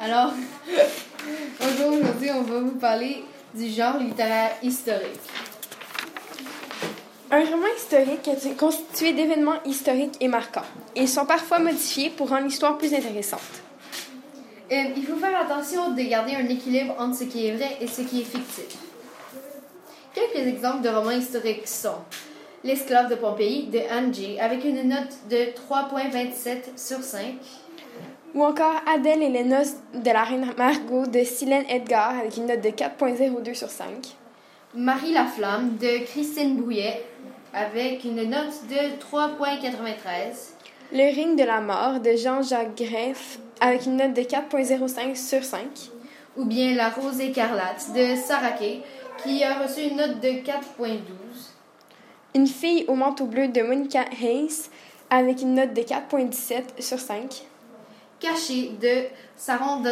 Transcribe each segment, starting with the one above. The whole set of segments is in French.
Alors, aujourd'hui, on va vous parler du genre littéraire historique. Un roman historique est constitué d'événements historiques et marquants. Ils sont parfois modifiés pour rendre l'histoire plus intéressante. Euh, il faut faire attention de garder un équilibre entre ce qui est vrai et ce qui est fictif. Quelques exemples de romans historiques sont L'esclave de Pompéi de G. avec une note de 3.27 sur 5. Ou encore Adèle et les noces de la reine Margot de Silène Edgar avec une note de 4.02 sur 5. Marie la Flamme de Christine Brouillet avec une note de 3.93. Le ring de la mort de Jean-Jacques Greff avec une note de 4.05 sur 5. Ou bien La rose écarlate de Sarah Kay qui a reçu une note de 4.12. Une fille au manteau bleu de Monica Hayes avec une note de 4.17 sur 5. Caché de Saron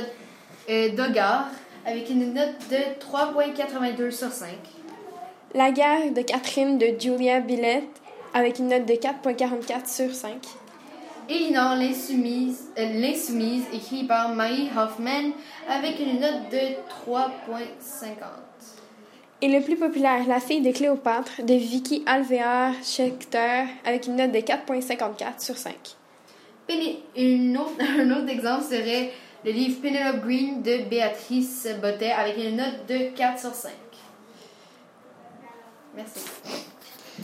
euh, Dogard avec une note de 3.82 sur 5. La guerre de Catherine de Julia Billett avec une note de 4.44 sur 5. Elinor l'insoumise, euh, l'insoumise écrit par Marie Hoffman avec une note de 3.50. Et le plus populaire, La fille de Cléopâtre de Vicky Alvear Schechter avec une note de 4.54 sur 5. Une autre, un autre exemple serait le livre Penelope Green de Béatrice Bottet avec une note de 4 sur 5. Merci.